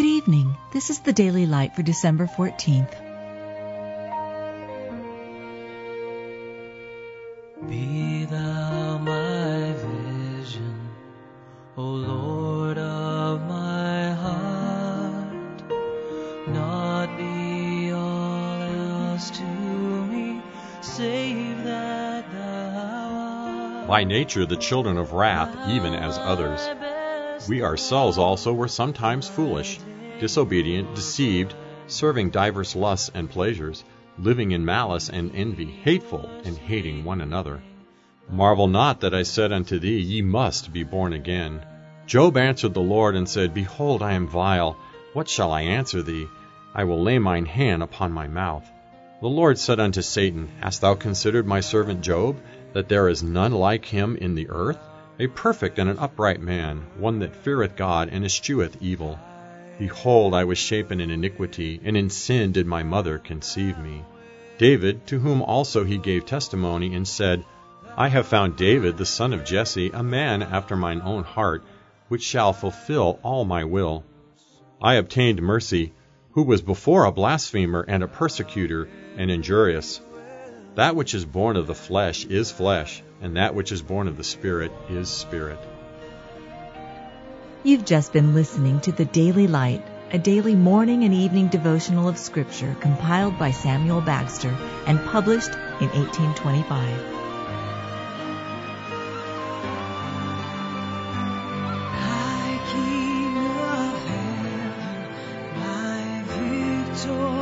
evening. This is the Daily Light for December 14th. Be thou my vision, O Lord of my heart, not be all else to me, save that thou art. By nature, the children of wrath, even as others. We ourselves also were sometimes foolish, disobedient, deceived, serving divers lusts and pleasures, living in malice and envy, hateful, and hating one another. Marvel not that I said unto thee, Ye must be born again. Job answered the Lord and said, Behold, I am vile. What shall I answer thee? I will lay mine hand upon my mouth. The Lord said unto Satan, Hast thou considered my servant Job, that there is none like him in the earth? A perfect and an upright man, one that feareth God and escheweth evil. Behold, I was shapen in iniquity, and in sin did my mother conceive me. David, to whom also he gave testimony, and said, I have found David the son of Jesse, a man after mine own heart, which shall fulfill all my will. I obtained mercy, who was before a blasphemer and a persecutor and injurious. That which is born of the flesh is flesh, and that which is born of the Spirit is spirit. You've just been listening to The Daily Light, a daily morning and evening devotional of Scripture compiled by Samuel Bagster and published in 1825. High King of heaven, my victory